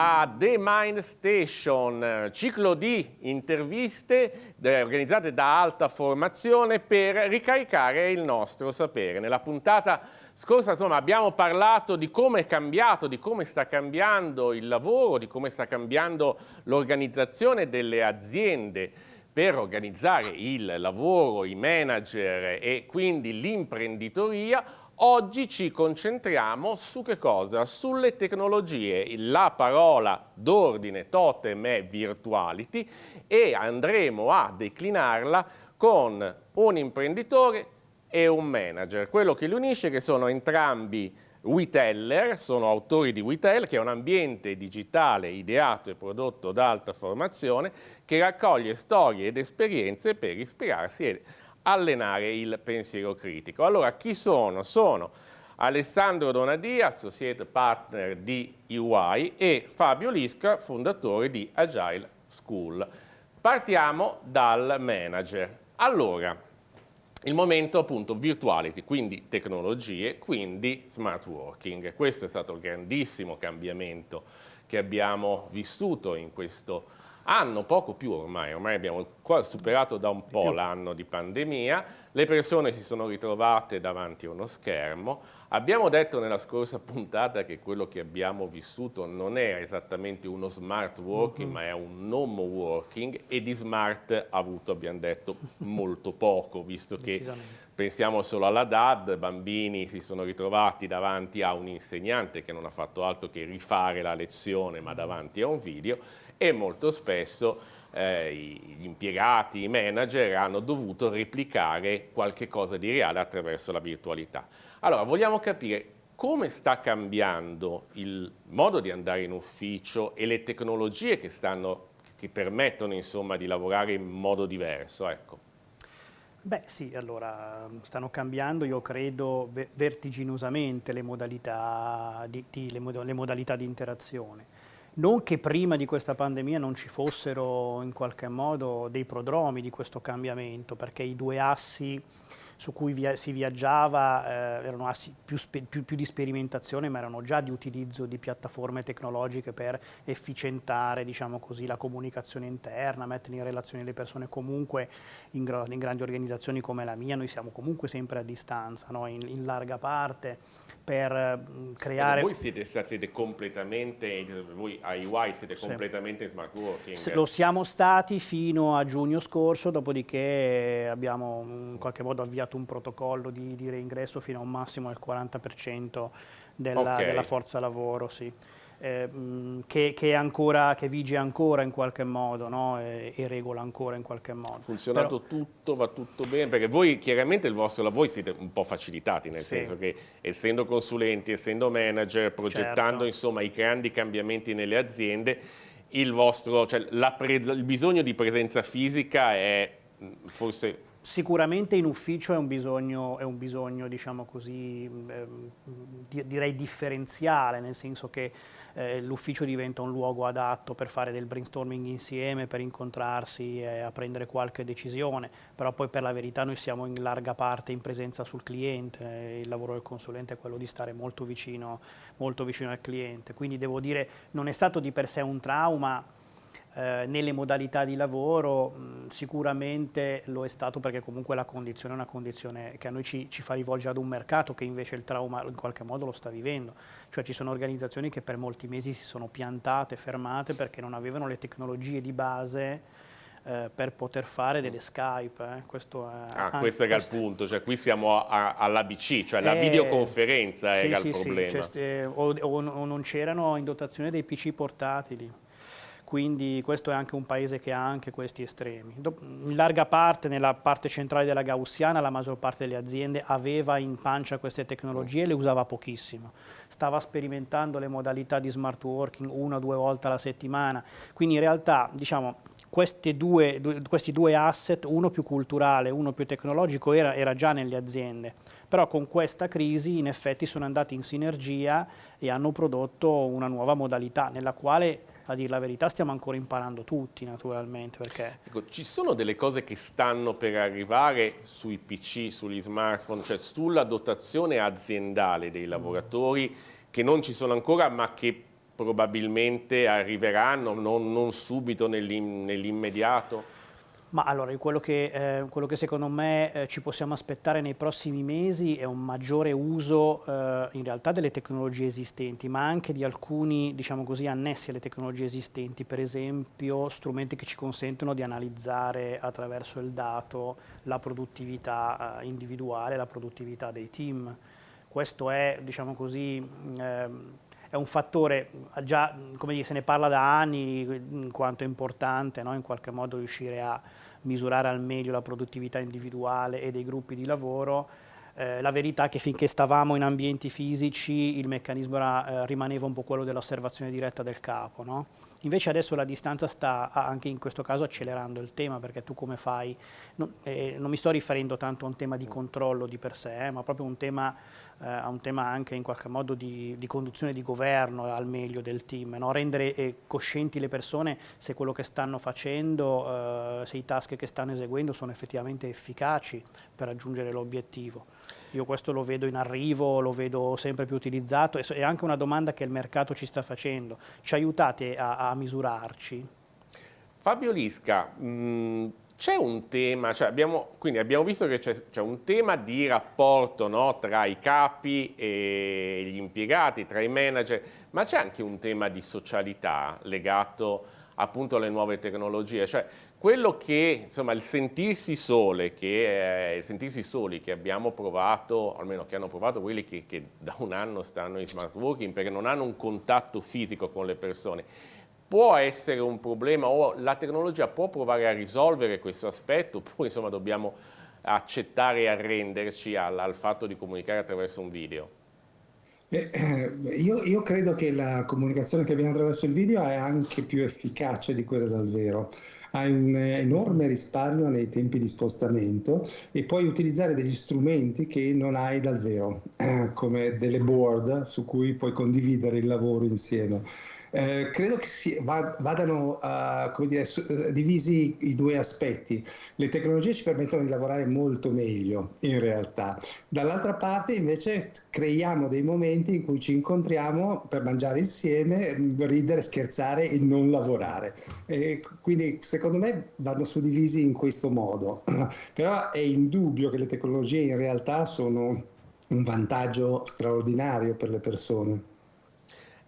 A The Mind Station, ciclo di interviste organizzate da alta formazione per ricaricare il nostro sapere. Nella puntata scorsa insomma, abbiamo parlato di come è cambiato, di come sta cambiando il lavoro, di come sta cambiando l'organizzazione delle aziende per organizzare il lavoro, i manager e quindi l'imprenditoria. Oggi ci concentriamo su che cosa? Sulle tecnologie. La parola d'ordine totem è virtuality e andremo a declinarla con un imprenditore e un manager. Quello che li unisce che sono entrambi WeTeller, sono autori di WeTell, che è un ambiente digitale ideato e prodotto da alta formazione che raccoglie storie ed esperienze per ispirarsi e allenare il pensiero critico. Allora, chi sono? Sono Alessandro Donadia, associate partner di UI, e Fabio Lisca, fondatore di Agile School. Partiamo dal manager. Allora, il momento appunto virtuality, quindi tecnologie, quindi smart working. Questo è stato il grandissimo cambiamento che abbiamo vissuto in questo anno, poco più ormai, ormai abbiamo superato da un po' l'anno di pandemia, le persone si sono ritrovate davanti a uno schermo, abbiamo detto nella scorsa puntata che quello che abbiamo vissuto non era esattamente uno smart working, uh -huh. ma è un non working e di smart ha avuto, abbiamo detto, molto poco, visto che pensiamo solo alla DAD, bambini si sono ritrovati davanti a un insegnante che non ha fatto altro che rifare la lezione, ma davanti a un video, e molto spesso eh, gli impiegati, i manager hanno dovuto replicare qualche cosa di reale attraverso la virtualità. Allora, vogliamo capire come sta cambiando il modo di andare in ufficio e le tecnologie che, stanno, che permettono insomma, di lavorare in modo diverso. Ecco. Beh sì, allora stanno cambiando, io credo, vertiginosamente le modalità di, di, le le modalità di interazione non che prima di questa pandemia non ci fossero in qualche modo dei prodromi di questo cambiamento, perché i due assi su cui via si viaggiava eh, erano assi più, più, più, di sperimentazione, ma erano già di utilizzo di piattaforme tecnologiche per efficientare diciamo così, la comunicazione interna, mettere in relazione le persone comunque in, in grandi organizzazioni come la mia, noi siamo comunque sempre a distanza, no? in, in larga parte per creare... E voi siete, siete completamente, voi a UI siete sì. completamente in smart working? Lo siamo stati fino a giugno scorso, dopodiché abbiamo in qualche modo avviato un protocollo di, di reingresso fino a un massimo del 40% della, okay. della forza lavoro. Sì eh, che, che, ancora, che, vige ancora in qualche modo no? e, e, regola ancora in qualche modo. Funzionato Però, tutto, va tutto bene, perché voi chiaramente il vostro lavoro siete un po' facilitati, nel sì. senso che essendo consulenti, essendo manager, progettando certo. insomma i grandi cambiamenti nelle aziende, il, vostro, cioè, il bisogno di presenza fisica è forse Sicuramente in ufficio è un bisogno, è un bisogno diciamo così, eh, direi differenziale, nel senso che eh, l'ufficio diventa un luogo adatto per fare del brainstorming insieme, per incontrarsi e a prendere qualche decisione, però poi per la verità noi siamo in larga parte in presenza sul cliente, il lavoro del consulente è quello di stare molto vicino, molto vicino al cliente, quindi devo dire non è stato di per sé un trauma, eh, nelle modalità di lavoro mh, sicuramente lo è stato perché comunque la condizione è una condizione che a noi ci, ci, fa rivolgere ad un mercato che invece il trauma in qualche modo lo sta vivendo, cioè ci sono organizzazioni che per molti mesi si sono piantate, fermate perché non avevano le tecnologie di base eh, per poter fare delle Skype. Eh. Questo, è, ah, questo era questo. il punto, cioè qui siamo all'ABC, cioè la eh, videoconferenza era sì, il problema. Sì, cioè, o, o non c'erano in dotazione dei PC portatili. Quindi questo è anche un paese che ha anche questi estremi. In larga parte, nella parte centrale della Gaussiana, la maggior parte delle aziende aveva in pancia queste tecnologie e le usava pochissimo. Stava sperimentando le modalità di smart working una o due volte alla settimana, quindi in realtà diciamo, due, due, questi due asset, uno più culturale, uno più tecnologico, era, era già nelle aziende però con questa crisi in effetti sono andati in sinergia e hanno prodotto una nuova modalità nella quale a dire la verità stiamo ancora imparando tutti naturalmente perché... Ecco, ci sono delle cose che stanno per arrivare sui PC, sugli smartphone, cioè sulla dotazione aziendale dei lavoratori che non ci sono ancora ma che probabilmente arriveranno non, non subito nell'immediato? Ma allora, quello che, eh, quello che secondo me eh, ci possiamo aspettare nei prossimi mesi è un maggiore uso eh, in realtà delle tecnologie esistenti, ma anche di alcuni, diciamo così, annessi alle tecnologie esistenti, per esempio strumenti che ci consentono di analizzare attraverso il dato la produttività eh, individuale, la produttività dei team. Questo è, diciamo così, ehm, è un fattore, già come dire, se ne parla da anni in quanto è importante no? in qualche modo riuscire a misurare al meglio la produttività individuale e dei gruppi di lavoro. Eh, la verità è che finché stavamo in ambienti fisici il meccanismo era, eh, rimaneva un po' quello dell'osservazione diretta del capo. No? Invece adesso la distanza sta anche in questo caso accelerando il tema perché tu come fai, non, eh, non mi sto riferendo tanto a un tema di controllo di per sé, eh, ma proprio un tema, eh, a un tema anche in qualche modo di, di conduzione di governo al meglio del team, no? rendere eh, coscienti le persone se quello che stanno facendo, eh, se i task che stanno eseguendo sono effettivamente efficaci per raggiungere l'obiettivo. Io questo lo vedo in arrivo, lo vedo sempre più utilizzato, è anche una domanda che il mercato ci sta facendo. Ci aiutate a, a misurarci? Fabio Lisca, mh, c'è un tema, cioè abbiamo, quindi abbiamo visto che c'è, un tema di rapporto no, tra i capi e gli impiegati, tra i manager, ma c'è anche un tema di socialità legato appunto alle nuove tecnologie. Cioè, quello che, insomma, il sentirsi sole, che, il sentirsi soli che abbiamo provato, almeno che hanno provato quelli che, che da un anno stanno in smart working, perché non hanno un contatto fisico con le persone, può essere un problema o la tecnologia può provare a risolvere questo aspetto, oppure insomma dobbiamo accettare e arrenderci al, al fatto di comunicare attraverso un video? Eh, io, io, credo che la comunicazione che avviene attraverso il video è anche più efficace di quella dal vero hai un enorme risparmio nei tempi di spostamento e puoi utilizzare degli strumenti che non hai dal vero, come delle board su cui puoi condividere il lavoro insieme. Eh, credo che si, vadano uh, dire, uh, divisi i due aspetti. Le tecnologie ci permettono di lavorare molto meglio in realtà. Dall'altra parte invece creiamo dei momenti in cui ci incontriamo per mangiare insieme, ridere, scherzare e non lavorare. E quindi secondo me vanno suddivisi in questo modo. Però è indubbio che le tecnologie in realtà sono un vantaggio straordinario per le persone.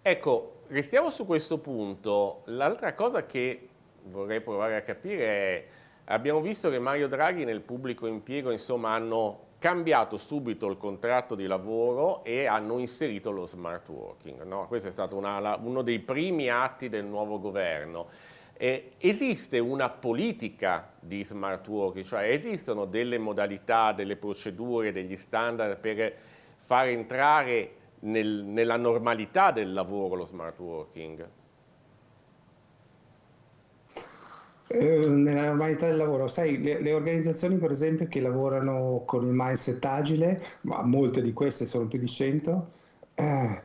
Ecco, restiamo su questo punto. L'altra cosa che vorrei provare a capire è, abbiamo visto che Mario Draghi nel pubblico impiego, insomma, hanno cambiato subito il contratto di lavoro e hanno inserito lo smart working. No? Questo è stato una, uno dei primi atti del nuovo governo. Eh, esiste una politica di smart working, cioè esistono delle modalità, delle procedure, degli standard per far entrare nel, nella normalità del lavoro lo smart working? Eh, nella normalità del lavoro, sai, le, le, organizzazioni per esempio che lavorano con il mindset agile, ma molte di queste sono più di 100, eh,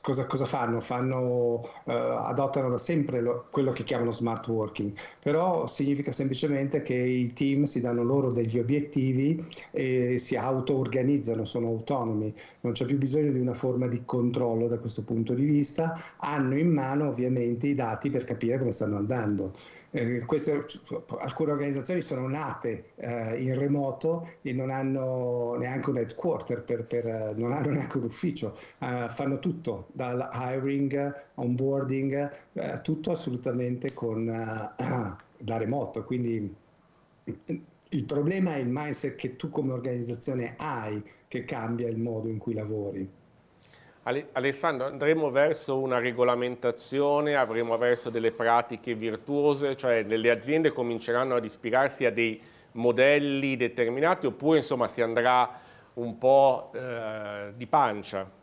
cosa, cosa, fanno? fanno uh, adottano da sempre lo, quello che chiamano smart working, però significa semplicemente che i team si danno loro degli obiettivi e si auto-organizzano, sono autonomi, non c'è più bisogno di una forma di controllo da questo punto di vista, hanno in mano ovviamente i dati per capire come stanno andando. Eh, queste, alcune organizzazioni sono nate eh, in remoto e non hanno neanche un headquarter, per, per, non hanno neanche un ufficio, eh, fanno tutto, dal hiring, onboarding, eh, tutto assolutamente con, eh, da remoto. Quindi il problema è il mindset che tu come organizzazione hai che cambia il modo in cui lavori. Alessandro, andremo verso una regolamentazione, avremo verso delle pratiche virtuose, cioè le aziende cominceranno ad ispirarsi a dei modelli determinati oppure insomma si andrà un po' eh, di pancia?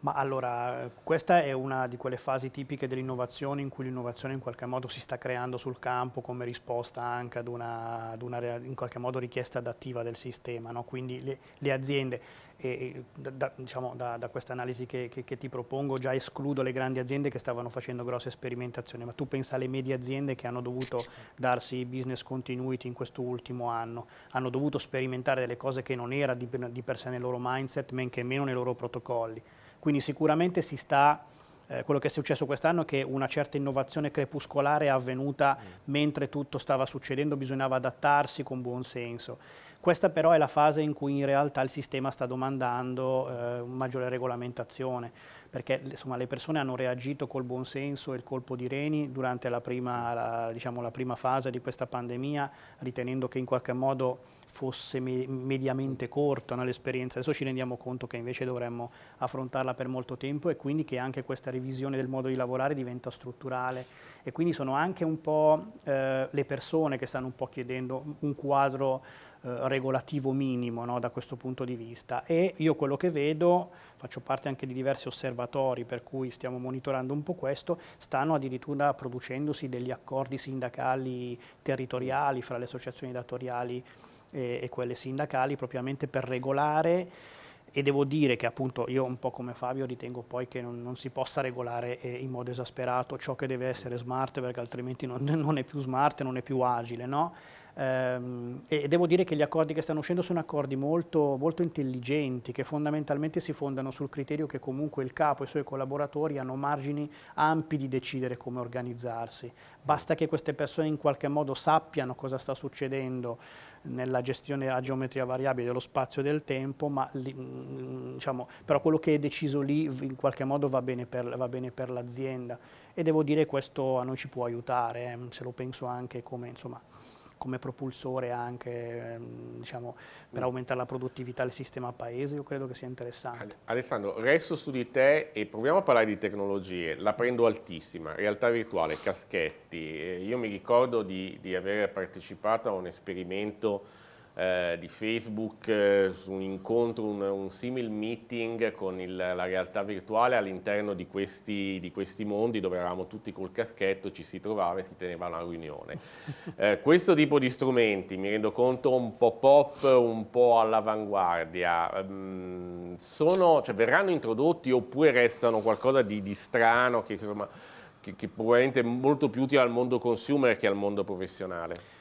Ma allora, questa è una di quelle fasi tipiche dell'innovazione in cui l'innovazione in qualche modo si sta creando sul campo come risposta anche ad una, ad una in qualche modo richiesta adattiva del sistema. No? Quindi le, le aziende, e, da, diciamo, da, da questa analisi che, che, che, ti propongo, già escludo le grandi aziende che stavano facendo grosse sperimentazioni, ma tu pensa alle medie aziende che hanno dovuto darsi business continuity in questo ultimo anno, hanno dovuto sperimentare delle cose che non era di, di per sé nel loro mindset, men che meno nei loro protocolli quindi sicuramente si sta, eh, quello che è successo quest'anno è che una certa innovazione crepuscolare è avvenuta mm. mentre tutto stava succedendo, bisognava adattarsi con buon senso. Questa però è la fase in cui in realtà il sistema sta domandando eh, maggiore regolamentazione perché insomma, le persone hanno reagito col buon senso e il colpo di reni durante la prima, la, diciamo, la prima fase di questa pandemia, ritenendo che in qualche modo fosse me mediamente corta no, l'esperienza. Adesso ci rendiamo conto che invece dovremmo affrontarla per molto tempo e quindi che anche questa revisione del modo di lavorare diventa strutturale e quindi sono anche un po' eh, le persone che stanno un po' chiedendo un quadro eh, regolativo minimo no, da questo punto di vista e io quello che vedo, faccio parte anche di diversi osservatori per cui stiamo monitorando un po' questo, stanno addirittura producendosi degli accordi sindacali territoriali fra le associazioni datoriali e, e quelle sindacali propriamente per regolare e devo dire che appunto io un po' come Fabio ritengo poi che non, non si possa regolare eh, in modo esasperato ciò che deve essere smart perché altrimenti non, non è più smart, non è più agile, no? Ehm, e devo dire che gli accordi che stanno uscendo sono accordi molto, molto intelligenti, che fondamentalmente si fondano sul criterio che comunque il capo e i suoi collaboratori hanno margini ampi di decidere come organizzarsi. Basta che queste persone in qualche modo sappiano cosa sta succedendo nella gestione a geometria variabile dello spazio e del tempo, ma mm, diciamo, però quello che è deciso lì in qualche modo va bene per, l'azienda e devo dire questo a noi ci può aiutare, eh, se lo penso anche come insomma, come propulsore anche ehm, diciamo, per mm. aumentare la produttività del sistema paese, io credo che sia interessante. Alessandro, resto su di te e proviamo a parlare di tecnologie, la prendo altissima, realtà virtuale, caschetti, io mi ricordo di, di aver partecipato a un esperimento eh, di Facebook eh, su un incontro, un, un simil meeting con il, la realtà virtuale all'interno di questi, di questi, mondi dove eravamo tutti col caschetto, ci si trovava e si teneva una riunione. Eh, questo tipo di strumenti, mi rendo conto, un po' pop, un po' all'avanguardia, ehm, cioè, verranno introdotti oppure restano qualcosa di, di strano che, insomma, che, che probabilmente è molto più utile al mondo consumer che al mondo professionale?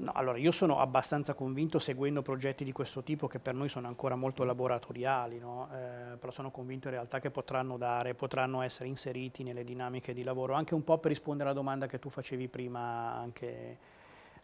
No, allora io sono abbastanza convinto seguendo progetti di questo tipo che per noi sono ancora molto laboratoriali, no? eh, però sono convinto in realtà che potranno dare, potranno essere inseriti nelle dinamiche di lavoro, anche un po' per rispondere alla domanda che tu facevi prima anche,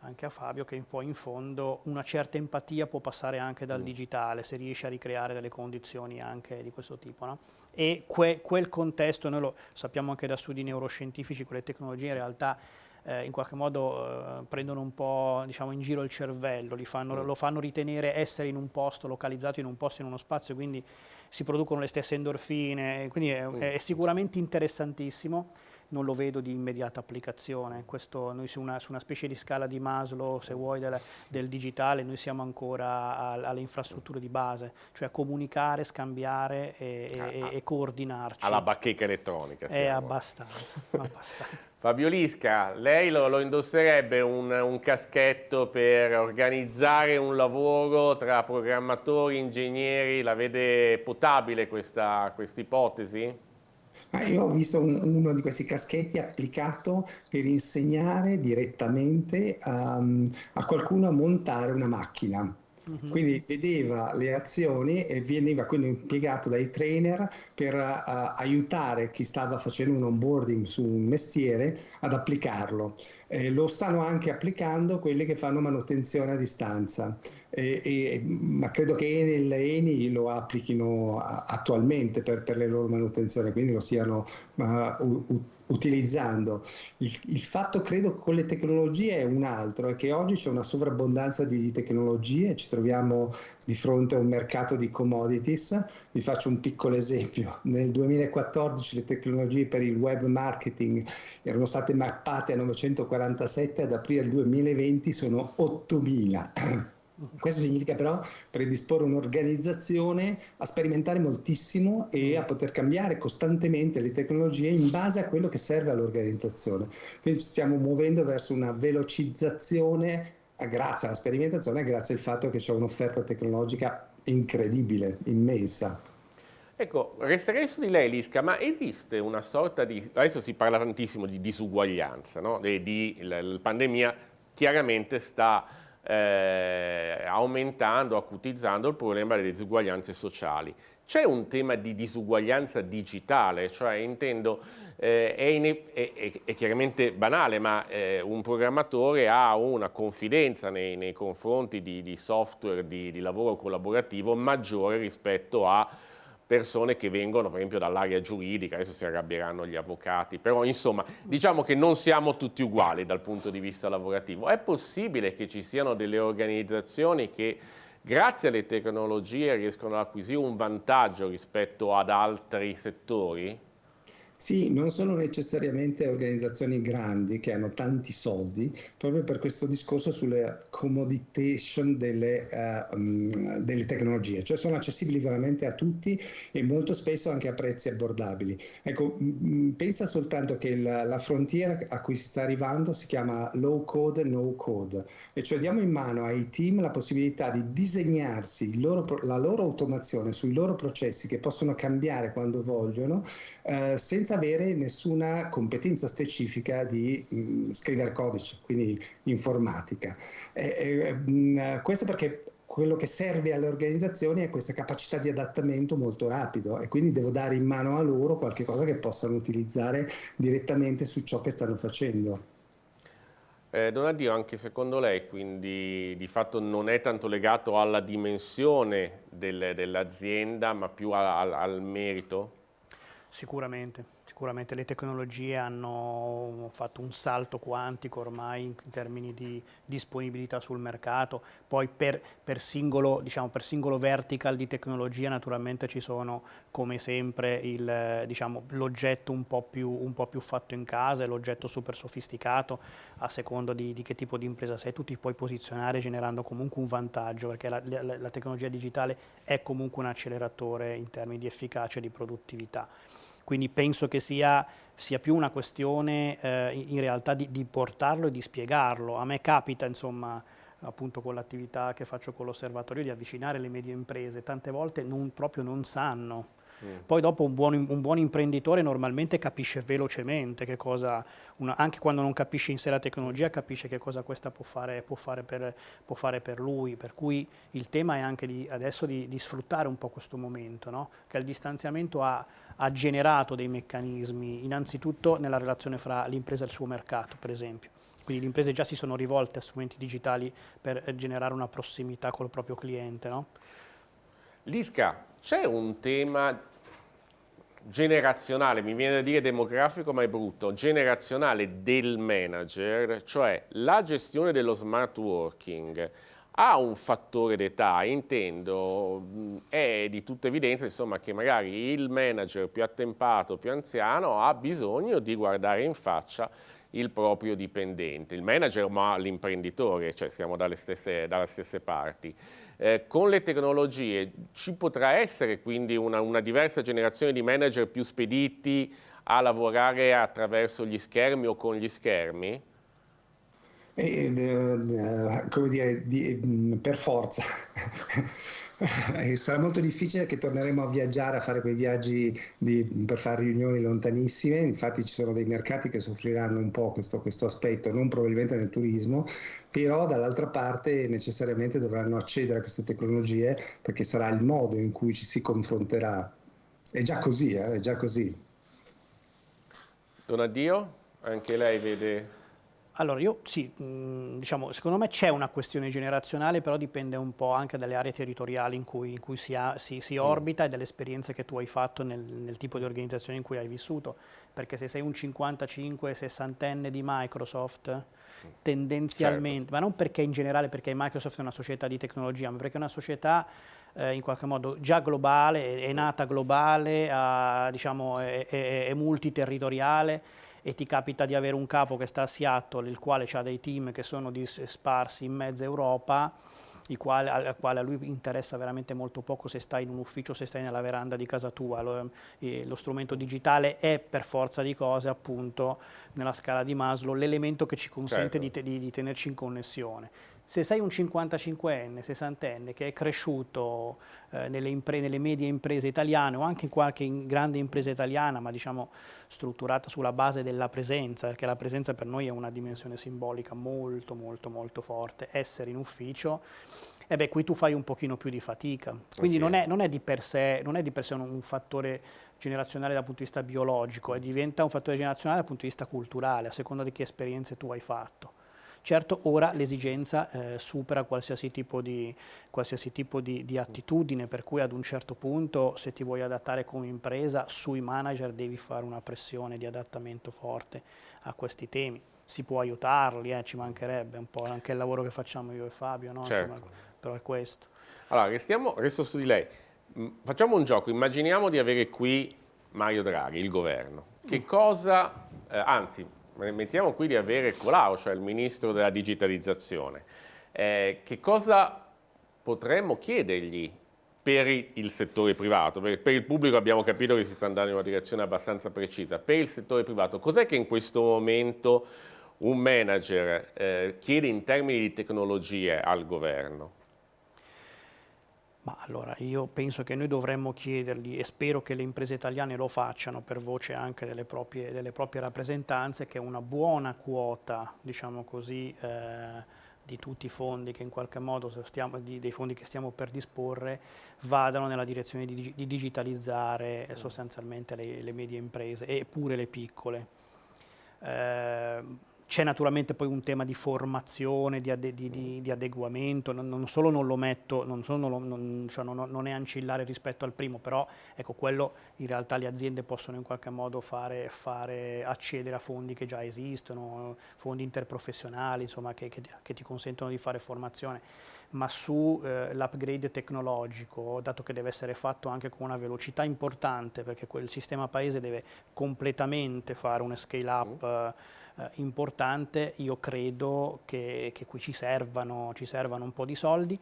anche a Fabio, che poi in fondo una certa empatia può passare anche dal mm. digitale se riesce a ricreare delle condizioni anche di questo tipo. No? E que, quel contesto, noi lo sappiamo anche da studi neuroscientifici, quelle tecnologie in realtà eh, in qualche modo eh, prendono un po' diciamo, in giro il cervello, fanno, mm. lo fanno ritenere essere in un posto, localizzato in un posto, in uno spazio, quindi si producono le stesse endorfine, quindi è, mm. è sicuramente interessantissimo non lo vedo di immediata applicazione. Questo, noi su una, su una, specie di scala di Maslow, se vuoi, del, del digitale, noi siamo ancora a, alle infrastrutture di base, cioè comunicare, scambiare e, e, ah, e coordinarci. Alla bacheca elettronica. È abbastanza, abbastanza. Fabio Lisca, lei lo, lo indosserebbe un, un, caschetto per organizzare un lavoro tra programmatori, ingegneri? La vede potabile questa ipotesi? Ah, io ho visto un, uno di questi caschetti applicato per insegnare direttamente um, a qualcuno a montare una macchina. Uh-huh. Quindi vedeva le azioni e veniva quindi impiegato dai trainer per uh, aiutare chi stava facendo un onboarding su un mestiere ad applicarlo. Eh, lo stanno anche applicando quelli che fanno manutenzione a distanza, eh, eh, ma credo che Enel e Eni lo applichino attualmente per, per, le loro manutenzioni, quindi lo stiano uh, utilizzando. Il, il, fatto, credo, con le tecnologie è un altro, è che oggi c'è una sovrabbondanza di tecnologie, ci troviamo di fronte a un mercato di commodities. Vi faccio un piccolo esempio. Nel 2014 le tecnologie per il web marketing erano state mappate a 947, ad aprile 2020 sono 8000. Questo significa però predisporre un'organizzazione a sperimentare moltissimo e a poter cambiare costantemente le tecnologie in base a quello che serve all'organizzazione. Quindi ci stiamo muovendo verso una velocizzazione grazie alla sperimentazione e grazie al fatto che c'è un'offerta tecnologica incredibile, immensa. Ecco, resterei su di lei Lisca, ma esiste una sorta di... adesso si parla tantissimo di disuguaglianza, no? di, di, la, la pandemia chiaramente sta eh, aumentando, acutizzando il problema delle disuguaglianze sociali. C'è un tema di disuguaglianza digitale, cioè intendo, eh, è, in, è, è, è, chiaramente banale, ma eh, un programmatore ha una confidenza nei, nei confronti di, di software di, di lavoro collaborativo maggiore rispetto a persone che vengono per esempio dall'area giuridica, adesso si arrabbieranno gli avvocati, però insomma diciamo che non siamo tutti uguali dal punto di vista lavorativo. È possibile che ci siano delle organizzazioni che grazie alle tecnologie riescono ad acquisire un vantaggio rispetto ad altri settori? Sì, non sono necessariamente organizzazioni grandi che hanno tanti soldi, proprio per questo discorso sulle commoditation delle, uh, um, delle, tecnologie, cioè sono accessibili veramente a tutti e molto spesso anche a prezzi abbordabili. Ecco, mh, pensa soltanto che la, la, frontiera a cui si sta arrivando si chiama low code, no code, e cioè diamo in mano ai team la possibilità di disegnarsi loro, la loro automazione sui loro processi che possono cambiare quando vogliono, eh, senza avere nessuna competenza specifica di mh, mm, scrivere codice, quindi informatica. E, e, mh, mm, questo perché quello che serve alle organizzazioni è questa capacità di adattamento molto rapido e quindi devo dare in mano a loro qualche cosa che possano utilizzare direttamente su ciò che stanno facendo. Eh, Donadio, anche secondo lei quindi di fatto non è tanto legato alla dimensione del, dell'azienda ma più a, a, al merito? Sicuramente, sicuramente le tecnologie hanno fatto un salto quantico ormai in, termini di disponibilità sul mercato, poi per, per, singolo, diciamo, per singolo, vertical di tecnologia naturalmente ci sono come sempre diciamo, l'oggetto un, un, po' più fatto in casa l'oggetto super sofisticato a seconda di, di, che tipo di impresa sei, tu ti puoi posizionare generando comunque un vantaggio perché la, la, la tecnologia digitale è comunque un acceleratore in termini di efficacia e di produttività. Quindi penso che sia, sia più una questione eh, in realtà di, di, portarlo e di spiegarlo. A me capita, insomma, appunto con l'attività che faccio con l'osservatorio, di avvicinare le medie imprese. Tante volte non, proprio non sanno. Poi dopo un buon, un buon, imprenditore normalmente capisce velocemente che cosa, una, anche quando non capisce in sé la tecnologia, capisce che cosa questa può fare, può fare, per, può fare per, lui. Per cui il tema è anche di, adesso di, di, sfruttare un po' questo momento, no? che il distanziamento ha, ha generato dei meccanismi, innanzitutto nella relazione fra l'impresa e il suo mercato, per esempio. Quindi le imprese già si sono rivolte a strumenti digitali per generare una prossimità col proprio cliente. No? Lisca, c'è un tema generazionale, mi viene da dire demografico ma è brutto, generazionale del manager, cioè la gestione dello smart working ha un fattore d'età, intendo, è di tutta evidenza insomma, che magari il manager più attempato, più anziano ha bisogno di guardare in faccia il proprio dipendente, il manager ma l'imprenditore, cioè siamo dalle stesse, dalle stesse parti. Eh, con le tecnologie ci potrà essere quindi una, una diversa generazione di manager più spediti a lavorare attraverso gli schermi o con gli schermi? Eh, eh, come dire, di, per forza. sarà molto difficile che torneremo a viaggiare, a fare quei viaggi di, per fare riunioni lontanissime, infatti ci sono dei mercati che soffriranno un po' questo, questo aspetto, non probabilmente nel turismo, però dall'altra parte necessariamente dovranno accedere a queste tecnologie perché sarà il modo in cui ci si confronterà. È già così, eh? è già così. Donadio, anche lei vede Allora, io sì, mh, diciamo, secondo me c'è una questione generazionale, però dipende un po' anche dalle aree territoriali in cui, in cui si, ha, si, si, orbita mm. e dalle esperienze che tu hai fatto nel, nel, tipo di organizzazione in cui hai vissuto. Perché se sei un 55-60enne di Microsoft, tendenzialmente, certo. ma non perché in generale, perché Microsoft è una società di tecnologia, ma perché è una società eh, in qualche modo già globale, è, è nata globale, ha, diciamo, è, è, è multiterritoriale e ti capita di avere un capo che sta a Seattle, il quale ha dei team che sono sparsi in mezza Europa, quali, al quale a lui interessa veramente molto poco se stai in un ufficio o se stai nella veranda di casa tua. Lo, eh, lo strumento digitale è per forza di cose, appunto, nella scala di Maslow, l'elemento che ci consente certo. di, di, di tenerci in connessione. Se sei un 55enne, 60enne che è cresciuto eh, nelle, impre- nelle, medie imprese italiane o anche in qualche in grande impresa italiana, ma diciamo strutturata sulla base della presenza, perché la presenza per noi è una dimensione simbolica molto molto molto forte, essere in ufficio, e beh, qui tu fai un pochino più di fatica. Quindi okay. non, è, non, è, di per sé, non è di per sé un, un fattore generazionale dal punto di vista biologico, e diventa un fattore generazionale dal punto di vista culturale, a seconda di che esperienze tu hai fatto. Certo, ora l'esigenza eh, supera qualsiasi tipo, di, qualsiasi tipo di, di, attitudine, per cui ad un certo punto se ti vuoi adattare come impresa, sui manager devi fare una pressione di adattamento forte a questi temi. Si può aiutarli, eh, ci mancherebbe un po' anche il lavoro che facciamo io e Fabio, no? certo. Insomma, però è questo. Allora, restiamo, resto su di lei. Mm, facciamo un gioco, immaginiamo di avere qui Mario Draghi, il governo. Che mm. cosa, eh, anzi, mettiamo qui di avere Colau, cioè il ministro della digitalizzazione, eh, che cosa potremmo chiedergli per il settore privato? Per, per, il pubblico abbiamo capito che si sta andando in una direzione abbastanza precisa. Per il settore privato, cos'è che in questo momento un manager eh, chiede in termini di tecnologie al governo? Ma allora io penso che noi dovremmo chiedergli e spero che le imprese italiane lo facciano per voce anche delle proprie, delle proprie rappresentanze che una buona quota, diciamo così, eh, di tutti i fondi che in qualche modo stiamo, di, dei fondi che stiamo per disporre vadano nella direzione di, di digitalizzare sostanzialmente le, le medie imprese e pure le piccole. Eh, c'è naturalmente poi un tema di formazione, di, ade di, di, di adeguamento, non, non, solo non lo metto, non, solo non, cioè non, è ancillare rispetto al primo, però ecco, quello in realtà le aziende possono in qualche modo fare, fare accedere a fondi che già esistono, fondi interprofessionali insomma, che, che, che ti consentono di fare formazione. Ma sull'upgrade eh, tecnologico, dato che deve essere fatto anche con una velocità importante, perché quel sistema paese deve completamente fare un scale up mm eh, importante, io credo che, che qui ci servano, ci servano un po' di soldi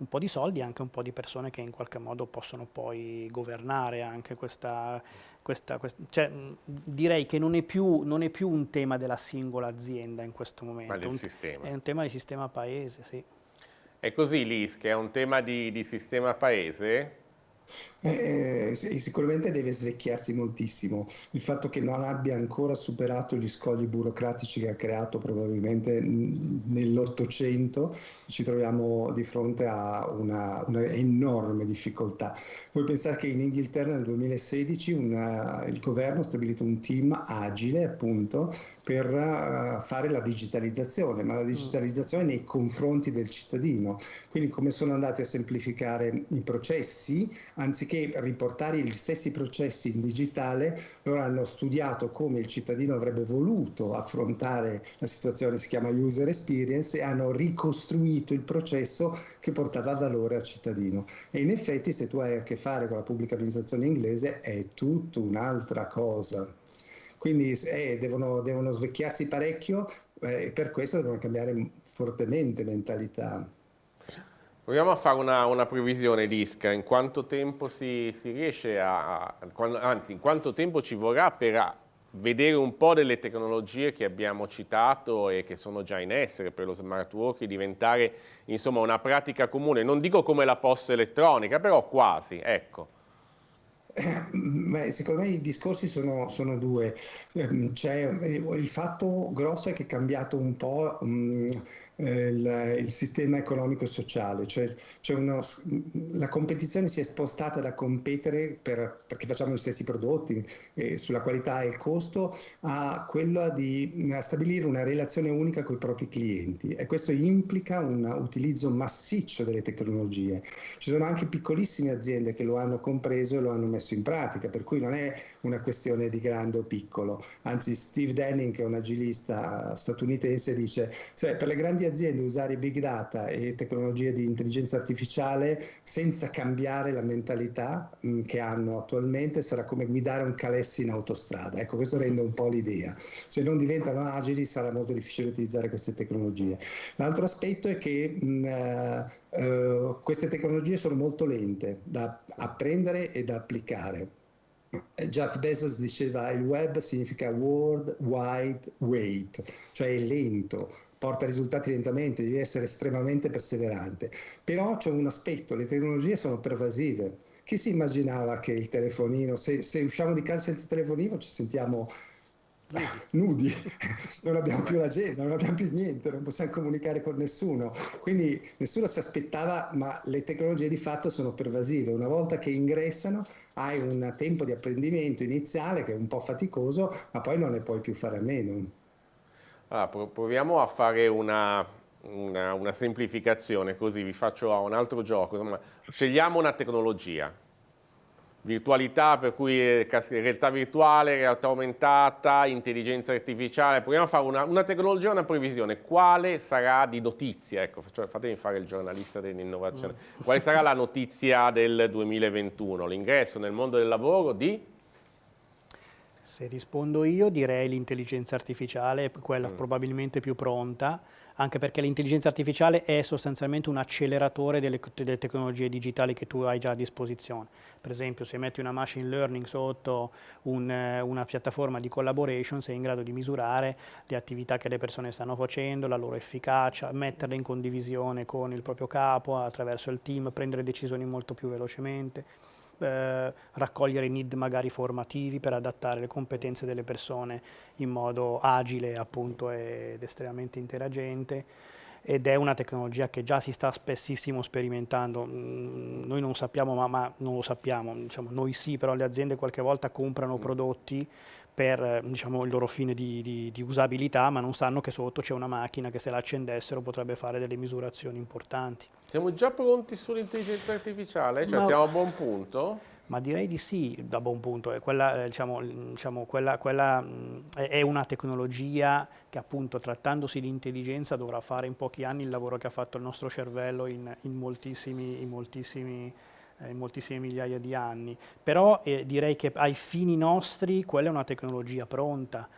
un po' di soldi e anche un po' di persone che in qualche modo possono poi governare anche questa, questa, questa cioè, direi che non è, più, non è, più, un tema della singola azienda in questo momento, Ma del un, sistema. è un tema di sistema paese, sì. È così Lis, che è un tema di, di sistema paese? Eh, sicuramente deve svecchiarsi moltissimo. Il fatto che non abbia ancora superato gli scogli burocratici che ha creato probabilmente nell'Ottocento, ci troviamo di fronte a una, una, enorme difficoltà. Voi pensate che in Inghilterra nel 2016 una, il governo ha stabilito un team agile appunto per uh, fare la digitalizzazione, ma la digitalizzazione nei confronti del cittadino. Quindi come sono andati a semplificare i processi, anziché riportare gli stessi processi in digitale, loro hanno studiato come il cittadino avrebbe voluto affrontare la situazione, si chiama user experience, e hanno ricostruito il processo che portava valore al cittadino. E in effetti se tu hai a che fare con la pubblica amministrazione inglese è tutta un'altra cosa. Quindi eh, devono, devono, svecchiarsi parecchio eh, e per questo devono cambiare fortemente mentalità. Proviamo a fare una, una previsione l'ISCA, in quanto tempo si, si riesce a, anzi in quanto tempo ci vorrà per vedere un po' delle tecnologie che abbiamo citato e che sono già in essere per lo smart work diventare insomma una pratica comune, non dico come la posta elettronica, però quasi, ecco. Eh, beh, secondo me i discorsi sono, sono due. Ehm, c'è, il fatto grosso è che è cambiato un po' eh, il, il, sistema economico sociale, cioè, cioè uno, la competizione si è spostata da competere per, perché facciamo gli stessi prodotti eh, sulla qualità e il costo a quella di stabilire una relazione unica con i propri clienti e questo implica un utilizzo massiccio delle tecnologie. Ci sono anche piccolissime aziende che lo hanno compreso e lo hanno messo in pratica, per cui non è una questione di grande o piccolo, anzi Steve Denning che è un agilista statunitense dice cioè, per le grandi aziende usare big data e tecnologie di intelligenza artificiale senza cambiare la mentalità mh, mm, che hanno attualmente sarà come guidare un calessi in autostrada. Ecco, questo rende un po' l'idea. Se non diventano agili sarà molto difficile utilizzare queste tecnologie. L'altro aspetto è che mh, uh, queste tecnologie sono molto lente da apprendere e da applicare. Jeff Bezos diceva il web significa World Wide Wait, cioè lento, porta risultati lentamente, devi essere estremamente perseverante. Però c'è un aspetto, le tecnologie sono pervasive. Chi si immaginava che il telefonino, se, se usciamo di casa senza telefonino ci sentiamo nudi, non abbiamo più l'agenda, non abbiamo più niente, non possiamo comunicare con nessuno. Quindi nessuno si aspettava, ma le tecnologie di fatto sono pervasive. Una volta che ingressano hai un tempo di apprendimento iniziale che è un po' faticoso, ma poi non ne puoi più fare a meno. Allora, proviamo a fare una, una, una, semplificazione, così vi faccio un altro gioco. Scegliamo una tecnologia, virtualità, per cui realtà virtuale, realtà aumentata, intelligenza artificiale. Proviamo a fare una, una tecnologia, una previsione. Quale sarà di notizia? Ecco, fatemi fare il giornalista dell'innovazione. Quale sarà la notizia del 2021? L'ingresso nel mondo del lavoro di se rispondo io direi l'intelligenza artificiale è quella mm. probabilmente più pronta, anche perché l'intelligenza artificiale è sostanzialmente un acceleratore delle, delle, tecnologie digitali che tu hai già a disposizione. Per esempio se metti una machine learning sotto un, una piattaforma di collaboration sei in grado di misurare le attività che le persone stanno facendo, la loro efficacia, metterle in condivisione con il proprio capo attraverso il team, prendere decisioni molto più velocemente eh, raccogliere i need magari formativi per adattare le competenze delle persone in modo agile appunto ed estremamente interagente ed è una tecnologia che già si sta spessissimo sperimentando. Mm, noi non sappiamo, ma, ma non lo sappiamo, diciamo, noi sì, però le aziende qualche volta comprano mm. prodotti per diciamo, il loro fine di, di, di, usabilità, ma non sanno che sotto c'è una macchina che se la accendessero potrebbe fare delle misurazioni importanti. Siamo già pronti sull'intelligenza artificiale? Cioè ma, siamo a buon punto? Ma direi di sì, da buon punto. Quella, diciamo, diciamo, quella, quella è una tecnologia che appunto trattandosi di intelligenza dovrà fare in pochi anni il lavoro che ha fatto il nostro cervello in, in moltissimi, in moltissimi in moltissime migliaia di anni, però eh, direi che ai fini nostri quella è una tecnologia pronta.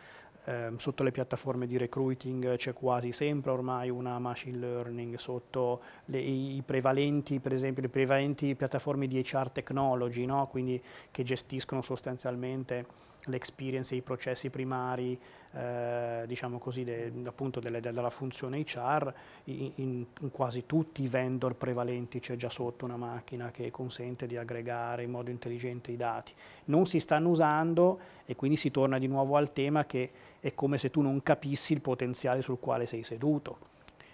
Eh, sotto le piattaforme di recruiting c'è quasi sempre ormai una machine learning, sotto le, i prevalenti, per esempio, le prevalenti piattaforme di HR technology, no? quindi che gestiscono sostanzialmente l'experience e i processi primari, eh, diciamo così, de, appunto delle, della funzione HR, in, in, quasi tutti i vendor prevalenti c'è già sotto una macchina che consente di aggregare in modo intelligente i dati. Non si stanno usando e quindi si torna di nuovo al tema che è come se tu non capissi il potenziale sul quale sei seduto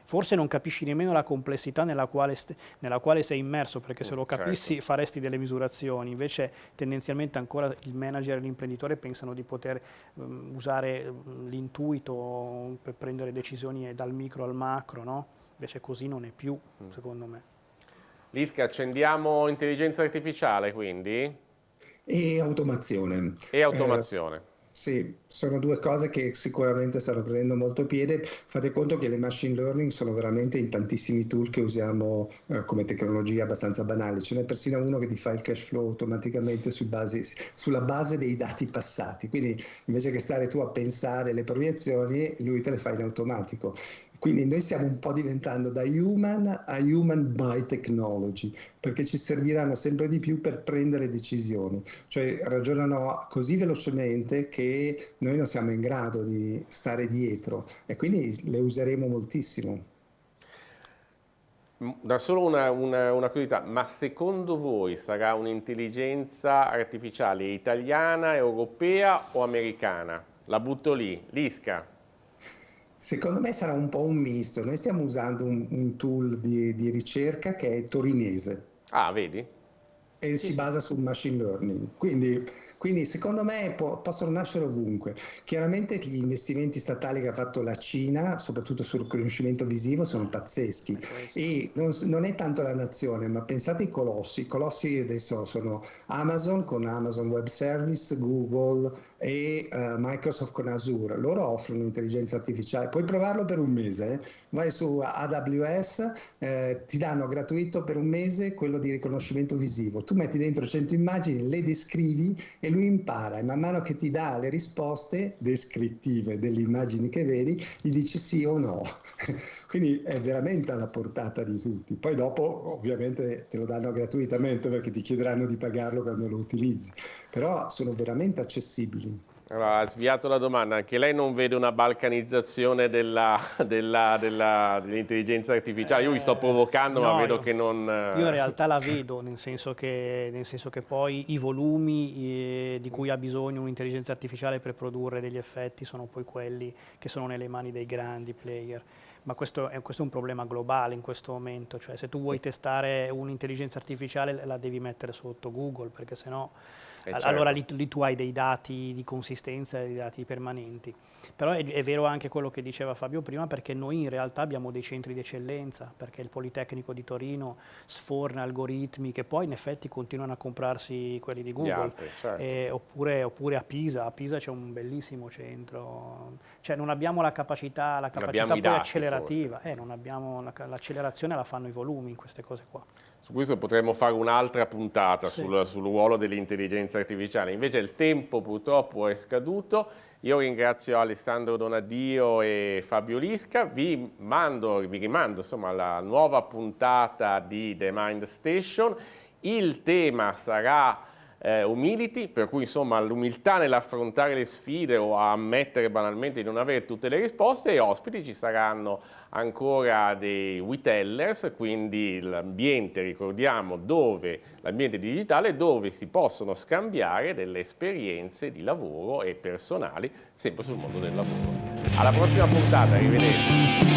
forse non capisci nemmeno la complessità nella quale, nella quale sei immerso, perché se lo capissi certo. faresti delle misurazioni, invece tendenzialmente ancora il manager e l'imprenditore pensano di poter um, usare um, l'intuito per prendere decisioni dal micro al macro, no? invece così non è più, mm. secondo me. Lisca, accendiamo intelligenza artificiale quindi? E automazione. E automazione. Eh, sì, sono due cose che sicuramente stanno prendendo molto piede. Fate conto che le machine learning sono veramente in tantissimi tool che usiamo eh, come tecnologia abbastanza banali. Ce n'è persino uno che ti fa il cash flow automaticamente su base, sulla base dei dati passati. Quindi invece che stare tu a pensare le proiezioni, lui te le fa in automatico. Quindi noi stiamo un po' diventando da human a human by technology, perché ci serviranno sempre di più per prendere decisioni, cioè ragionano così velocemente che noi non siamo in grado di stare dietro e quindi le useremo moltissimo. Da solo una, una, una, curiosità, ma secondo voi sarà un'intelligenza artificiale italiana, europea o americana? La butto lì, l'ISCA. Secondo me sarà un po' un misto. Noi stiamo usando un, un tool di, di, ricerca che è torinese. Ah, vedi? E sì, si basa sul machine learning. Quindi quindi secondo me po- possono nascere ovunque. Chiaramente gli investimenti statali che ha fatto la Cina, soprattutto sul riconoscimento visivo, sono pazzeschi. E non, non, è tanto la nazione, ma pensate ai colossi. I colossi adesso sono Amazon con Amazon Web Service, Google e uh, Microsoft con Azure. Loro offrono intelligenza artificiale. Puoi provarlo per un mese. Eh? Vai su AWS, eh, ti danno gratuito per un mese quello di riconoscimento visivo. Tu metti dentro 100 immagini, le descrivi e lui impara e man mano che ti dà le risposte descrittive delle immagini che vedi, gli dici sì o no. Quindi è veramente alla portata di tutti. Poi dopo ovviamente te lo danno gratuitamente perché ti chiederanno di pagarlo quando lo utilizzi, però sono veramente accessibili. Allora, ha sviato la domanda, anche lei non vede una balcanizzazione dell'intelligenza della, della, dell artificiale? Io vi sto provocando, eh, no, ma vedo io, che non... Io in realtà la vedo, nel senso che, nel senso che poi i volumi eh, di cui ha bisogno un'intelligenza artificiale per produrre degli effetti sono poi quelli che sono nelle mani dei grandi player ma questo è, questo è, un problema globale in questo momento, cioè se tu vuoi testare un'intelligenza artificiale la devi mettere sotto Google perché sennò eh certo. allora lì, lì, tu hai dei dati di consistenza e dei dati permanenti. Però è, è, vero anche quello che diceva Fabio prima perché noi in realtà abbiamo dei centri di eccellenza, perché il Politecnico di Torino sforna algoritmi che poi in effetti continuano a comprarsi quelli di Google. Altri, certo. eh, oppure, oppure, a Pisa, a Pisa c'è un bellissimo centro, cioè non abbiamo la capacità, la capacità poi dati, accelerativa, eh, non abbiamo la, l'accelerazione la fanno i volumi in queste cose qua. Su questo potremmo fare un'altra puntata sì. sul, sul, ruolo dell'intelligenza artificiale. Invece il tempo purtroppo è scaduto. Io ringrazio Alessandro Donadio e Fabio Lisca. Vi, mando, vi rimando insomma, alla nuova puntata di The Mind Station. Il tema sarà eh, humility, per cui insomma l'umiltà nell'affrontare le sfide o a ammettere banalmente di non avere tutte le risposte e ospiti ci saranno ancora dei WeTellers, quindi l'ambiente, ricordiamo, dove l'ambiente digitale dove si possono scambiare delle esperienze di lavoro e personali sempre sul mondo del lavoro. Alla prossima puntata, arrivederci.